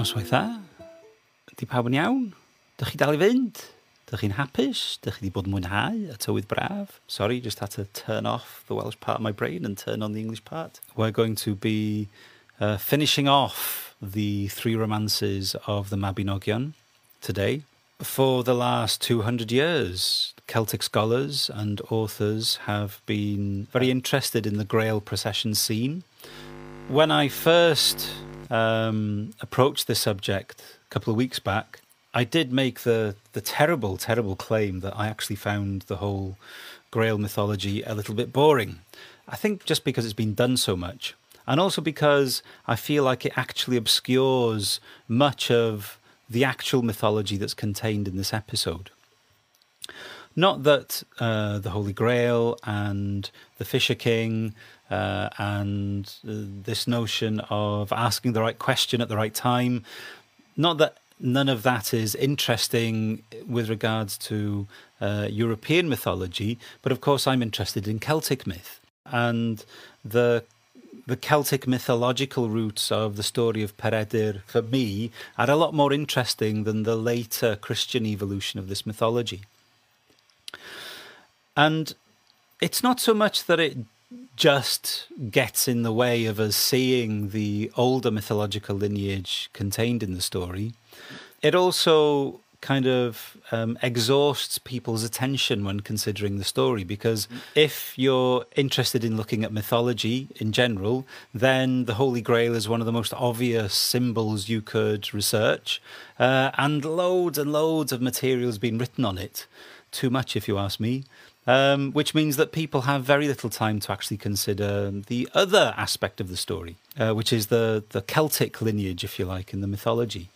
dda. Di pawb yn iawn? Dych chi dal i fynd? Dych chi'n hapus? Dych chi wedi bod yn mwynhau y tywydd braf? Sorry, just had to turn off the Welsh part of my brain and turn on the English part. We're going to be uh, finishing off the three romances of the Mabinogion today. For the last 200 years, Celtic scholars and authors have been very interested in the Grail procession scene. When I first um, approached this subject a couple of weeks back, I did make the, the terrible, terrible claim that I actually found the whole Grail mythology a little bit boring. I think just because it's been done so much, and also because I feel like it actually obscures much of the actual mythology that's contained in this episode. Not that uh, the Holy Grail and the Fisher King uh, and uh, this notion of asking the right question at the right time, not that none of that is interesting with regards to uh, European mythology, but of course I'm interested in Celtic myth and the the Celtic mythological roots of the story of Peredur, for me, are a lot more interesting than the later Christian evolution of this mythology. And it's not so much that it just gets in the way of us seeing the older mythological lineage contained in the story. It also kind of um, exhausts people's attention when considering the story because if you're interested in looking at mythology in general, then the Holy Grail is one of the most obvious symbols you could research, uh, and loads and loads of materials been written on it. Too much, if you ask me. Um, which means that people have very little time to actually consider the other aspect of the story, uh, which is the, the Celtic lineage, if you like, in the mythology.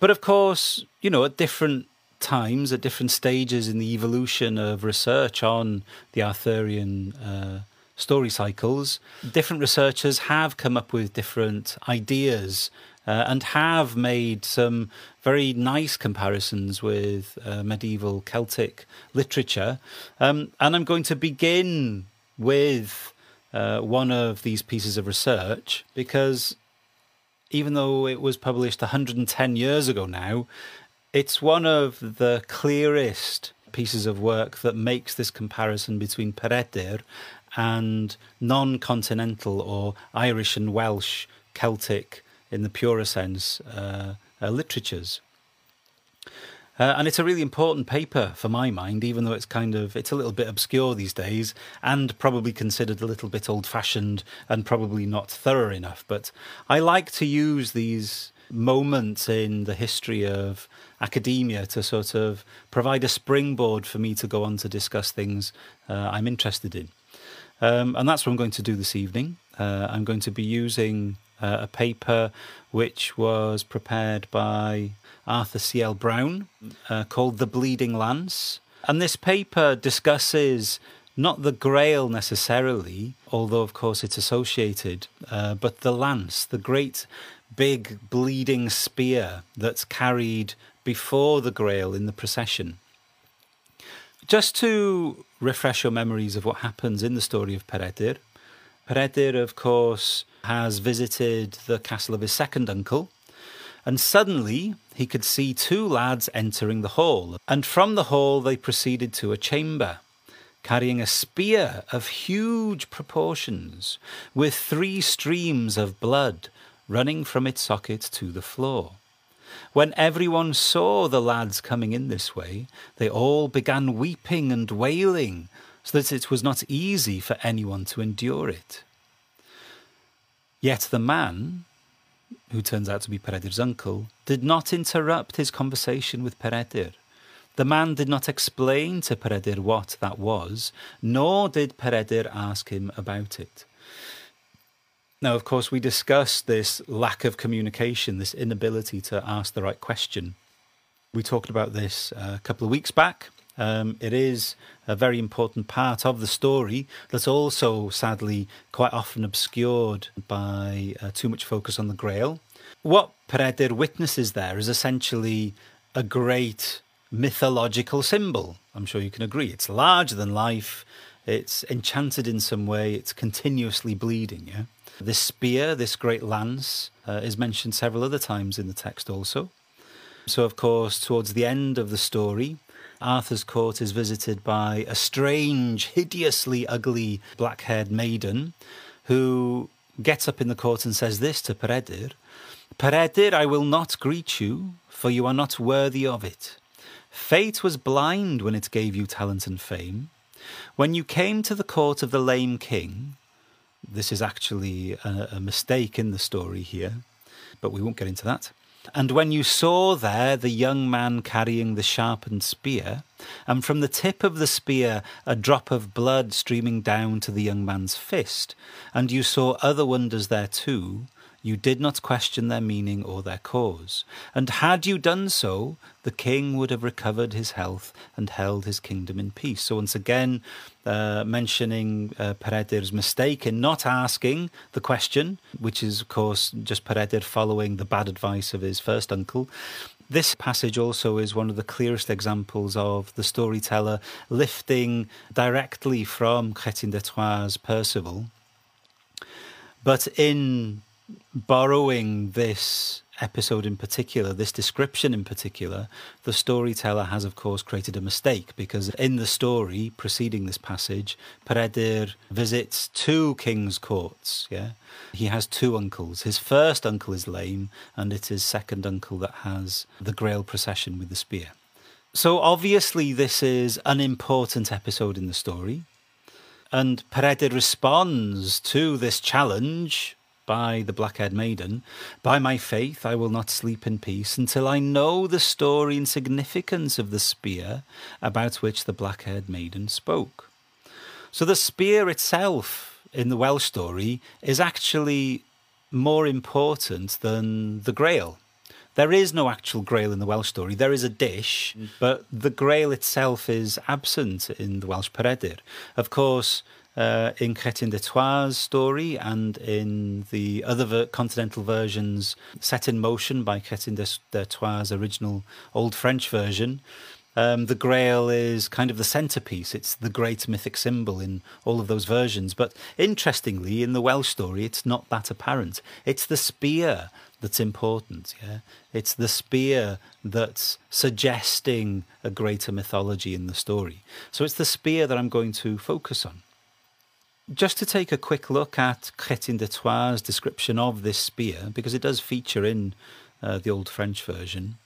But of course, you know, at different times, at different stages in the evolution of research on the Arthurian uh, story cycles, different researchers have come up with different ideas uh, and have made some very nice comparisons with uh, medieval Celtic literature. Um, and I'm going to begin with uh, one of these pieces of research because even though it was published 110 years ago now, it's one of the clearest pieces of work that makes this comparison between Peredur and non continental or Irish and Welsh Celtic, in the purer sense, uh, uh, literatures. Uh, and it's a really important paper for my mind, even though it's kind of it's a little bit obscure these days, and probably considered a little bit old-fashioned and probably not thorough enough. But I like to use these moments in the history of academia to sort of provide a springboard for me to go on to discuss things uh, I'm interested in. Um, and that's what I'm going to do this evening. Uh, I'm going to be using uh, a paper which was prepared by Arthur C.L. Brown uh, called The Bleeding Lance. And this paper discusses not the grail necessarily, although of course it's associated, uh, but the lance, the great big bleeding spear that's carried before the grail in the procession. Just to refresh your memories of what happens in the story of Peredur, Peredur, of course, has visited the castle of his second uncle, and suddenly he could see two lads entering the hall, and from the hall they proceeded to a chamber, carrying a spear of huge proportions, with three streams of blood running from its socket to the floor. When everyone saw the lads coming in this way, they all began weeping and wailing, so that it was not easy for anyone to endure it. Yet the man, who turns out to be Peredur's uncle, did not interrupt his conversation with Peredur. The man did not explain to Peredur what that was, nor did Peredur ask him about it. Now, of course, we discussed this lack of communication, this inability to ask the right question. We talked about this uh, a couple of weeks back. Um, it is a very important part of the story that's also sadly quite often obscured by uh, too much focus on the Grail. What Peredur witnesses there is essentially a great mythological symbol. I'm sure you can agree. It's larger than life, it's enchanted in some way, it's continuously bleeding, yeah? This spear, this great lance, uh, is mentioned several other times in the text also. So, of course, towards the end of the story, Arthur's court is visited by a strange, hideously ugly black haired maiden who gets up in the court and says this to Peredur Peredur, I will not greet you, for you are not worthy of it. Fate was blind when it gave you talent and fame. When you came to the court of the lame king, this is actually a, a mistake in the story here, but we won't get into that. And when you saw there the young man carrying the sharpened spear, and from the tip of the spear a drop of blood streaming down to the young man's fist, and you saw other wonders there too, you did not question their meaning or their cause. And had you done so, the king would have recovered his health and held his kingdom in peace. So, once again, uh, mentioning uh, mistake in not asking the question, which is, of course, just Peredur following the bad advice of his first uncle. This passage also is one of the clearest examples of the storyteller lifting directly from Chrétien de Troyes' Percival, but in borrowing this episode in particular, this description in particular, the storyteller has, of course, created a mistake because in the story preceding this passage, Peredur visits two king's courts. Yeah, he has two uncles. His first uncle is lame, and it's his second uncle that has the Grail procession with the spear. So obviously, this is an important episode in the story. And Peredur responds to this challenge by the black haired maiden, By my faith I will not sleep in peace until I know the story and significance of the spear about which the black haired maiden spoke. So the spear itself in the Welsh story is actually more important than the grail. There is no actual grail in the Welsh story. There is a dish, mm. but the grail itself is absent in the Welsh Peredur. Of course, uh, in Chrétien de Troyes' story and in the other ver- continental versions set in motion by Chrétien de, de Troyes' original Old French version. Um, the Grail is kind of the centerpiece. It's the great mythic symbol in all of those versions. But interestingly, in the Welsh story, it's not that apparent. It's the spear that's important. Yeah, it's the spear that's suggesting a greater mythology in the story. So it's the spear that I'm going to focus on. Just to take a quick look at Chrétien de Troyes' description of this spear, because it does feature in uh, the Old French version.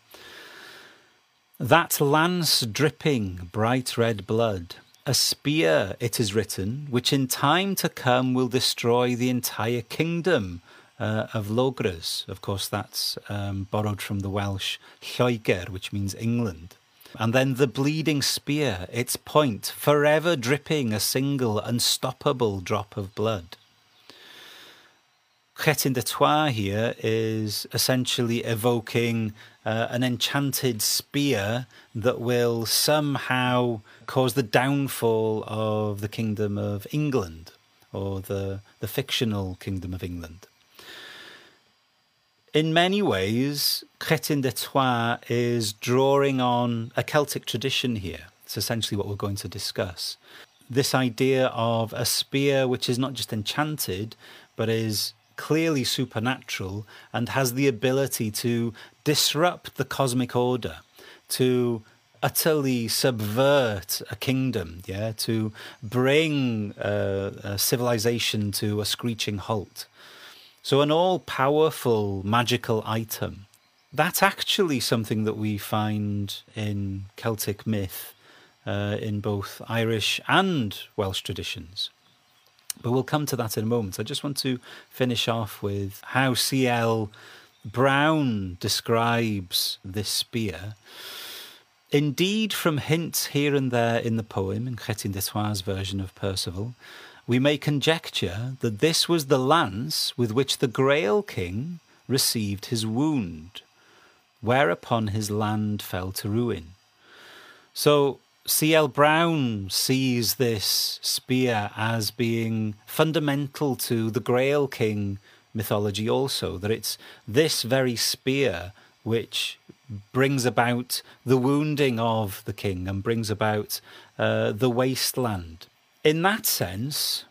That lance dripping bright red blood, a spear, it is written, which in time to come will destroy the entire kingdom uh, of Logres. Of course, that's um, borrowed from the Welsh Lloegr, which means England. And then the bleeding spear, its point forever dripping a single unstoppable drop of blood. Chrétien de Troyes here is essentially evoking uh, an enchanted spear that will somehow cause the downfall of the kingdom of England or the, the fictional kingdom of England in many ways, Chrétien de Troyes is drawing on a Celtic tradition here. It's essentially what we're going to discuss. This idea of a spear which is not just enchanted, but is clearly supernatural and has the ability to disrupt the cosmic order, to utterly subvert a kingdom, yeah, to bring uh, a civilization to a screeching halt. So, an all powerful magical item. That's actually something that we find in Celtic myth, uh, in both Irish and Welsh traditions. But we'll come to that in a moment. I just want to finish off with how C.L. Brown describes this spear. Indeed, from hints here and there in the poem, in Chrétien de Troyes' version of Percival, we may conjecture that this was the lance with which the Grail King received his wound, whereupon his land fell to ruin. So C.L. Brown sees this spear as being fundamental to the Grail King mythology, also, that it's this very spear which brings about the wounding of the king and brings about uh, the wasteland in that sense,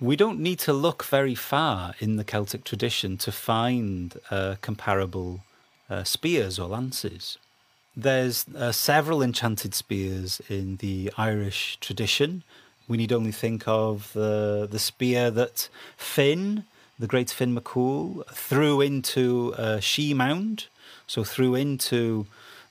we don't need to look very far in the Celtic tradition to find uh, comparable uh, spears or lances. There's uh, several enchanted spears in the Irish tradition. We need only think of the the spear that Finn, the great Finn McCool, threw into a she mound, so threw into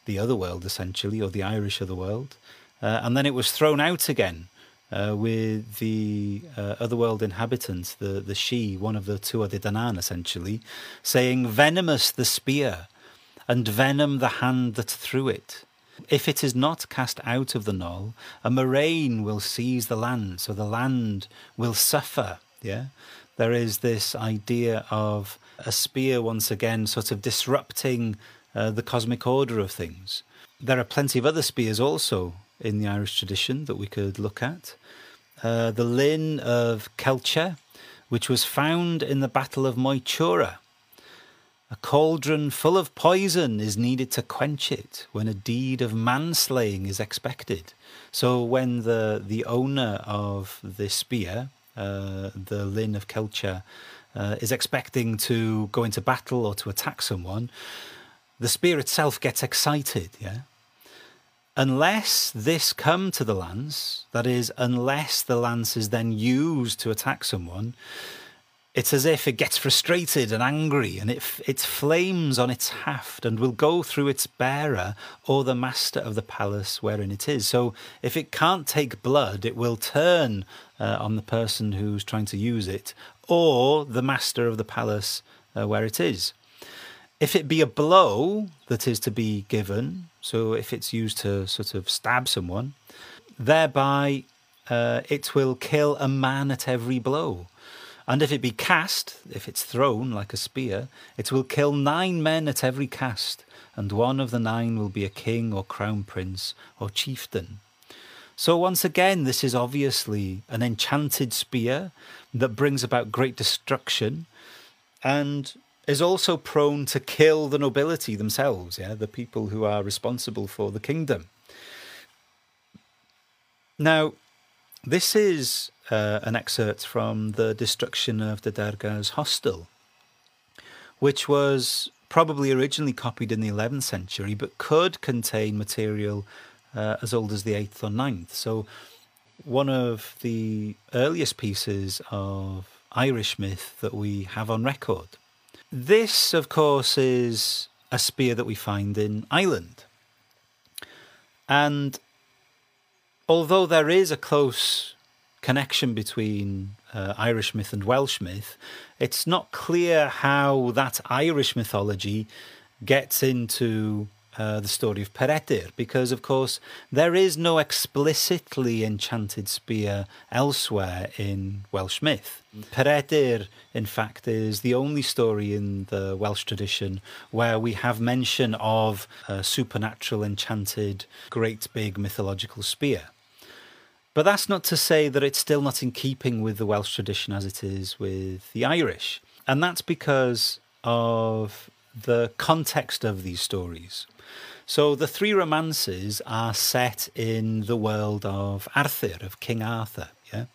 the other world essentially, or the Irish other world, uh, and then it was thrown out again uh, with the uh, otherworld inhabitants, the the she, one of the Tuatha De essentially, saying, "Venomous the spear." and venom the hand that threw it. If it is not cast out of the knoll, a murrain will seize the land, so the land will suffer. Yeah, there is this idea of a spear once again, sort of disrupting uh, the cosmic order of things. There are plenty of other spears also in the Irish tradition that we could look at. Uh, the Linn of Celtchar, which was found in the Battle of Moytura a cauldron full of poison is needed to quench it when a deed of manslaying is expected. So when the the owner of the spear, uh, the Linn of Celtchar, uh, is expecting to go into battle or to attack someone, the spear itself gets excited. Yeah. Unless this come to the lance, that is, unless the lance is then used to attack someone, it's as if it gets frustrated and angry, and it, it flames on its haft and will go through its bearer or the master of the palace wherein it is. So, if it can't take blood, it will turn uh, on the person who's trying to use it or the master of the palace uh, where it is. If it be a blow that is to be given, so if it's used to sort of stab someone, thereby uh, it will kill a man at every blow. And if it be cast, if it's thrown like a spear, it will kill nine men at every cast, and one of the nine will be a king or crown prince or chieftain. So, once again, this is obviously an enchanted spear that brings about great destruction and is also prone to kill the nobility themselves, yeah, the people who are responsible for the kingdom. Now, this is uh, an excerpt from the destruction of Da Derga's hostel, which was probably originally copied in the 11th century, but could contain material uh, as old as the 8th or 9th. So, one of the earliest pieces of Irish myth that we have on record. This, of course, is a spear that we find in Ireland. And although there is a close connection between uh, Irish myth and Welsh myth, it's not clear how that Irish mythology gets into uh, the story of Peredur, because of course there is no explicitly enchanted spear elsewhere in Welsh myth. Peredur, in fact, is the only story in the Welsh tradition where we have mention of a supernatural enchanted great big mythological spear. But that's not to say that it's still not in keeping with the Welsh tradition as it is with the Irish. And that's because of the context of these stories. So the three romances are set in the world of Arthur, of King Arthur. Yeah,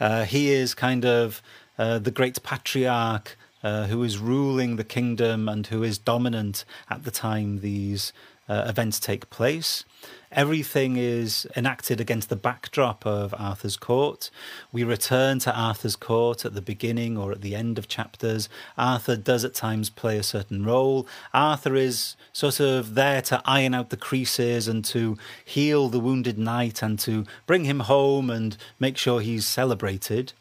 uh, he is kind of uh, the great patriarch uh, who is ruling the kingdom and who is dominant at the time these uh, events take place. Everything is enacted against the backdrop of Arthur's court. We return to Arthur's court at the beginning or at the end of chapters. Arthur does at times play a certain role. Arthur is sort of there to iron out the creases and to heal the wounded knight and to bring him home and make sure he's celebrated.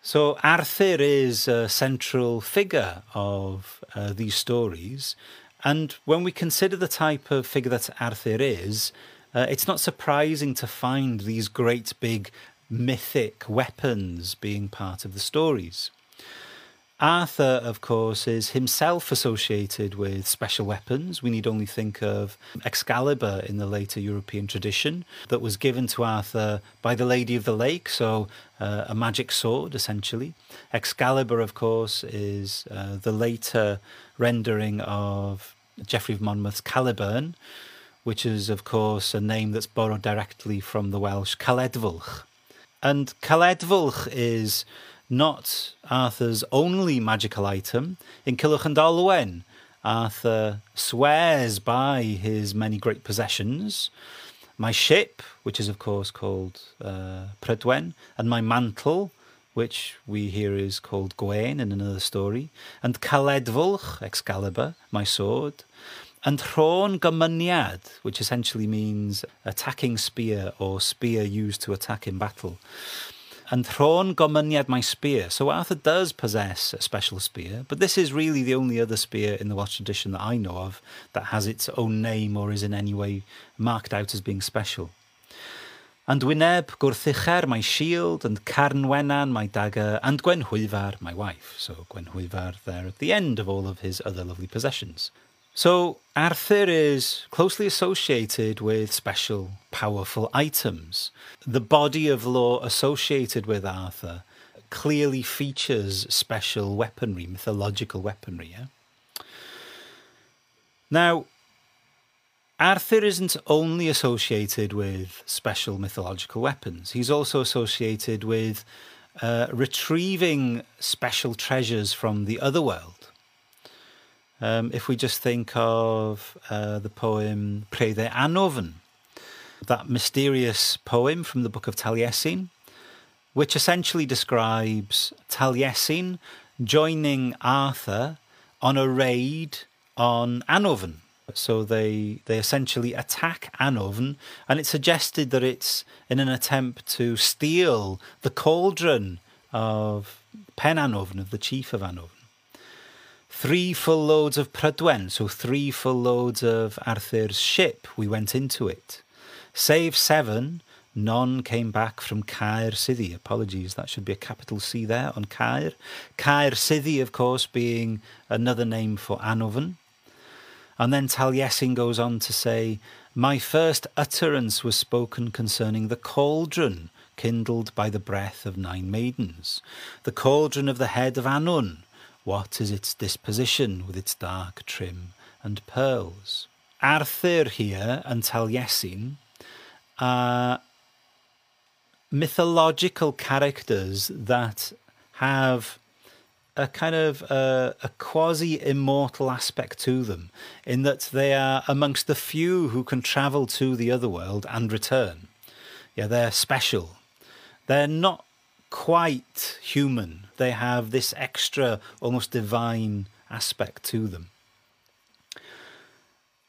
So Arthur is a central figure of uh, these stories, and when we consider the type of figure that Arthur is, uh, it's not surprising to find these great big mythic weapons being part of the stories. Arthur, of course, is himself associated with special weapons. We need only think of Excalibur in the later European tradition that was given to Arthur by the Lady of the Lake, so uh, a magic sword, essentially. Excalibur, of course, is uh, the later rendering of Geoffrey of Monmouth's Caliburn, which is, of course, a name that's borrowed directly from the Welsh Caledfwlch. And Caledfwlch is not Arthur's only magical item. In Cilwch and Olwen, Arthur swears by his many great possessions. My ship, which is of course called uh, Prydwen, and my mantle, which we hear is called Gwen in another story, and Caledfwlch, Excalibur, my sword, and Rhôn Gomuniad, which essentially means attacking spear or spear used to attack in battle and Thrawn Gomyniad my spear. So Arthur does possess a special spear, but this is really the only other spear in the Welsh tradition that I know of that has its own name or is in any way marked out as being special. And Wyneb gwrthicher my shield, and Carnwenan my dagger, and Gwenhwyfar my wife. So Gwenhwyfar there at the end of all of his other lovely possessions. So Arthur is closely associated with special, powerful items. The body of law associated with Arthur clearly features special weaponry, mythological weaponry. Yeah? Now, Arthur isn't only associated with special mythological weapons, he's also associated with uh, retrieving special treasures from the other world. Um, if we just think of uh, the poem Preiddeu Annwfn, that mysterious poem from the book of Taliesin, which essentially describes Taliesin joining Arthur on a raid on Annwfn. So they they essentially attack Annwfn, and it's suggested that it's in an attempt to steal the cauldron of Pen Annwfn, of the chief of Annwfn three full loads of Prydwen, so three full loads of Arthur's ship. We went into it. Save seven, none came back from Caer Siddi. Apologies, that should be a capital C there on Caer. Caer Siddi, of course, being another name for Annwfn. And then Taliesin goes on to say, My first utterance was spoken concerning the cauldron kindled by the breath of nine maidens, the cauldron of the head of Annwn, what is its disposition with its dark trim and pearls? Arthur here and Taliesin are mythological characters that have a kind of uh, a quasi immortal aspect to them, in that they are amongst the few who can travel to the other world and return. Yeah, they're special. They're not quite human. They have this extra, almost divine aspect to them.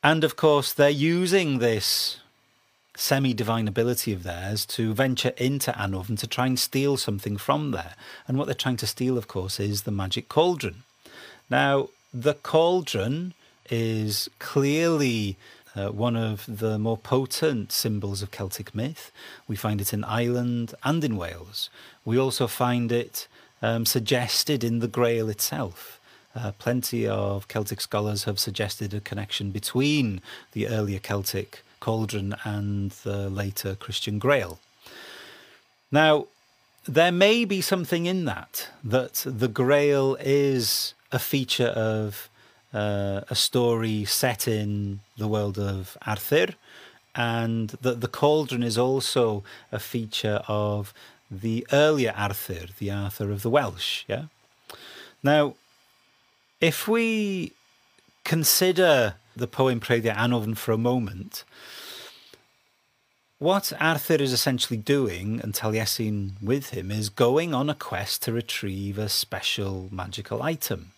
And of course, they're using this semi divine ability of theirs to venture into Annwfn to try and steal something from there. And what they're trying to steal, of course, is the magic cauldron. Now, the cauldron is clearly uh, one of the more potent symbols of Celtic myth. We find it in Ireland and in Wales. We also find it um, suggested in the Grail itself. Uh, plenty of Celtic scholars have suggested a connection between the earlier Celtic cauldron and the later Christian Grail. Now, there may be something in that, that the Grail is a feature of uh, a story set in the world of Arthur, and that the cauldron is also a feature of the earlier Arthur, the Arthur of the Welsh. Yeah. Now, if we consider the poem Preiddeu Annwfn for a moment, what Arthur is essentially doing, and Taliesin with him, is going on a quest to retrieve a special magical item.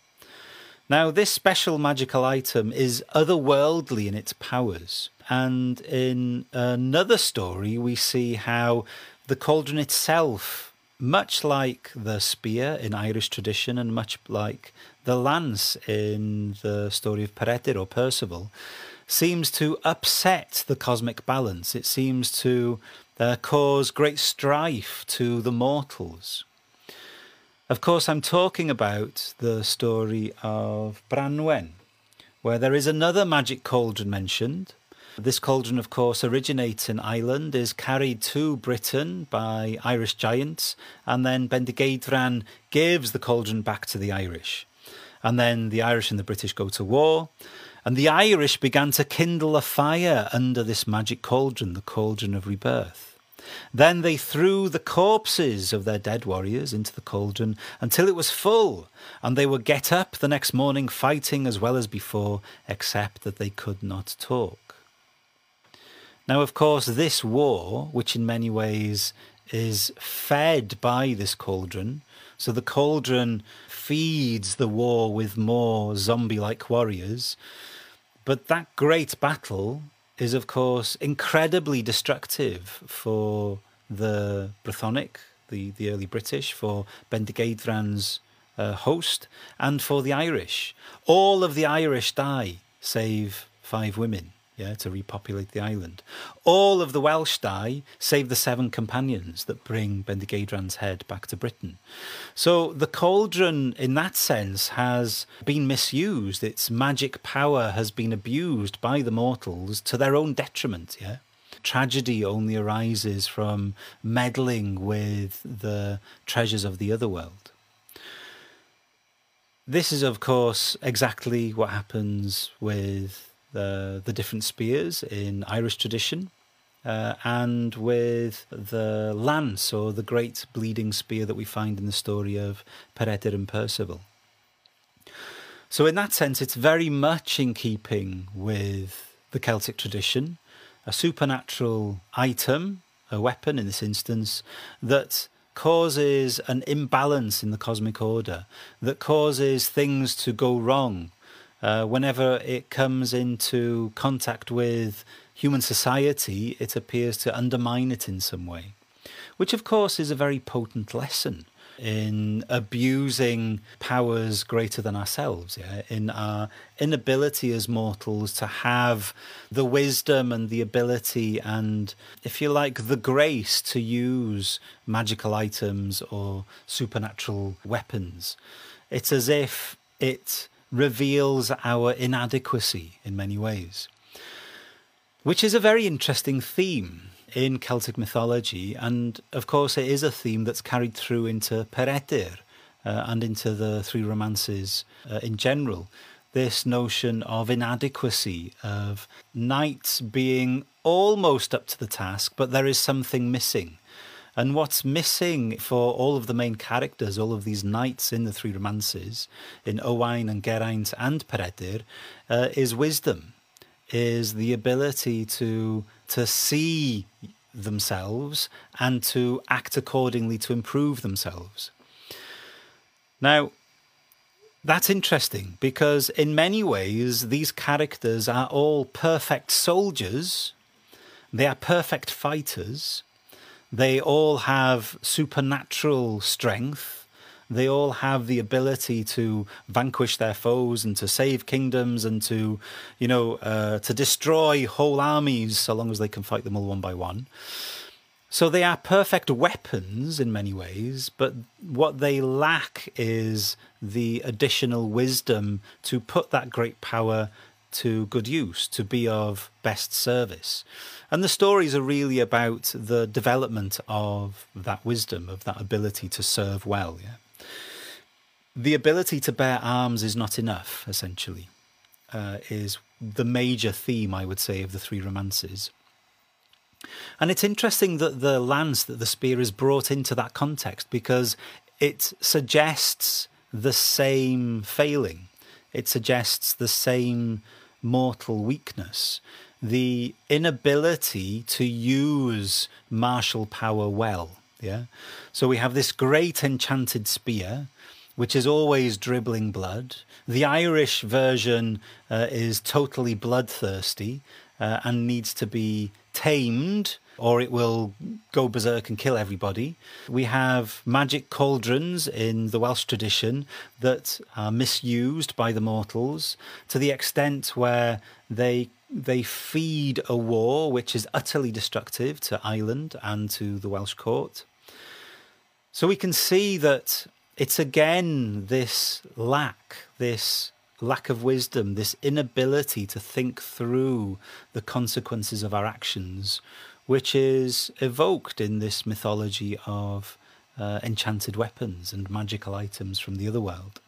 Now, this special magical item is otherworldly in its powers. And in another story, we see how the cauldron itself, much like the spear in Irish tradition and much like the lance in the story of Peredur or Percival, seems to upset the cosmic balance. It seems to uh, cause great strife to the mortals. Of course, I'm talking about the story of Branwen, where there is another magic cauldron mentioned. This cauldron, of course, originates in Ireland, is carried to Britain by Irish giants, and then Bendigeidfran gives the cauldron back to the Irish. And then the Irish and the British go to war, and the Irish began to kindle a fire under this magic cauldron, the cauldron of rebirth. Then they threw the corpses of their dead warriors into the cauldron until it was full, and they would get up the next morning fighting as well as before, except that they could not talk. Now, of course, this war, which in many ways is fed by this cauldron, so the cauldron feeds the war with more zombie like warriors. But that great battle is, of course, incredibly destructive for the Brythonic, the, the early British, for Bendigeidfran's uh, host, and for the Irish. All of the Irish die, save five women yeah, to repopulate the island. All of the Welsh die, save the seven companions that bring Bendigeidfran's head back to Britain. So the cauldron, in that sense, has been misused. Its magic power has been abused by the mortals to their own detriment, yeah? Tragedy only arises from meddling with the treasures of the other world. This is, of course, exactly what happens with the the different spears in Irish tradition, uh, and with the lance or the great bleeding spear that we find in the story of Peredur and Percival. So, in that sense, it's very much in keeping with the Celtic tradition, a supernatural item, a weapon in this instance, that causes an imbalance in the cosmic order, that causes things to go wrong, uh, whenever it comes into contact with human society, it appears to undermine it in some way, which, of course, is a very potent lesson in abusing powers greater than ourselves, yeah? in our inability as mortals to have the wisdom and the ability and, if you like, the grace to use magical items or supernatural weapons. It's as if it reveals our inadequacy in many ways, which is a very interesting theme in Celtic mythology. And of course, it is a theme that's carried through into Peredur uh, and into the three romances uh, in general. This notion of inadequacy, of knights being almost up to the task, but there is something missing. And what's missing for all of the main characters, all of these knights in the three romances, in Owain and Geraint and Peredur, uh, is wisdom, is the ability to to see themselves and to act accordingly to improve themselves. Now, that's interesting because in many ways these characters are all perfect soldiers, they are perfect fighters, they all have supernatural strength. They all have the ability to vanquish their foes and to save kingdoms and to, you know, uh, to destroy whole armies so long as they can fight them all one by one. So they are perfect weapons in many ways, but what they lack is the additional wisdom to put that great power to good use, to be of best service. And the stories are really about the development of that wisdom, of that ability to serve well. Yeah, the ability to bear arms is not enough. Essentially, uh, is the major theme I would say of the three romances. And it's interesting that the lance, that the spear is brought into that context because it suggests the same failing. It suggests the same mortal weakness the inability to use martial power well. Yeah. So we have this great enchanted spear, which is always dribbling blood. The Irish version uh, is totally bloodthirsty uh, and needs to be tamed or it will go berserk and kill everybody. We have magic cauldrons in the Welsh tradition that are misused by the mortals to the extent where they they feed a war which is utterly destructive to Ireland and to the Welsh court. So we can see that it's again this lack, this lack of wisdom, this inability to think through the consequences of our actions, which is evoked in this mythology of uh, enchanted weapons and magical items from the other world.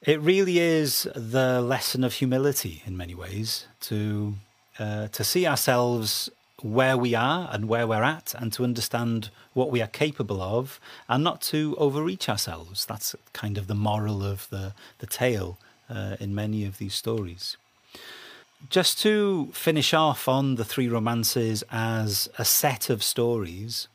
It really is the lesson of humility in many ways to uh, to see ourselves where we are and where we're at and to understand what we are capable of and not to overreach ourselves. That's kind of the moral of the, the tale uh, in many of these stories. Just to finish off on the three romances as a set of stories,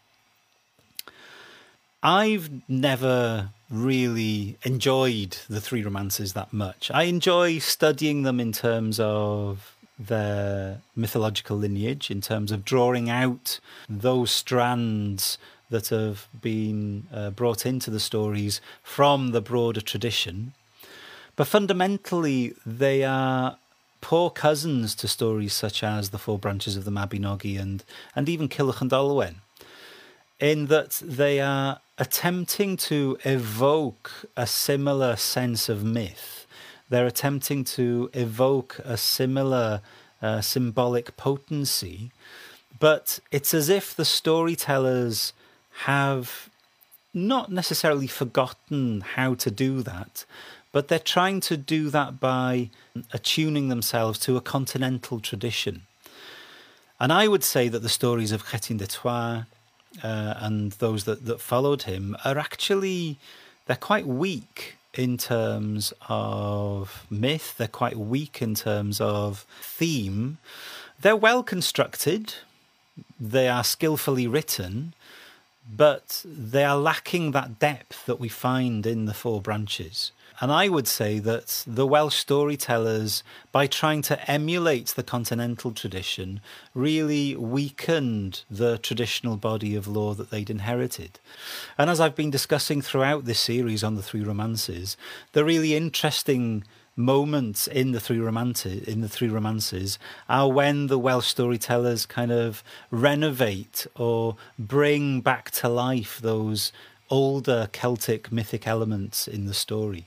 I've never really enjoyed the three romances that much. I enjoy studying them in terms of their mythological lineage in terms of drawing out those strands that have been uh, brought into the stories from the broader tradition. But fundamentally, they are poor cousins to stories such as The Four Branches of the Mabinogi and, and even Culhwch and Olwen, in that they are attempting to evoke a similar sense of myth. They're attempting to evoke a similar uh, symbolic potency, but it's as if the storytellers have not necessarily forgotten how to do that, but they're trying to do that by attuning themselves to a continental tradition. And I would say that the stories of Chrétien de Troyes uh, and those that, that followed him are actually they're quite weak in terms of myth, they're quite weak in terms of theme. They're well constructed, they are skillfully written, but they are lacking that depth that we find in the four branches. And I would say that the Welsh storytellers, by trying to emulate the continental tradition, really weakened the traditional body of law that they'd inherited. And as I've been discussing throughout this series on the three romances, the really interesting moments in the three romances in the three romances are when the Welsh storytellers kind of renovate or bring back to life those older Celtic mythic elements in the story.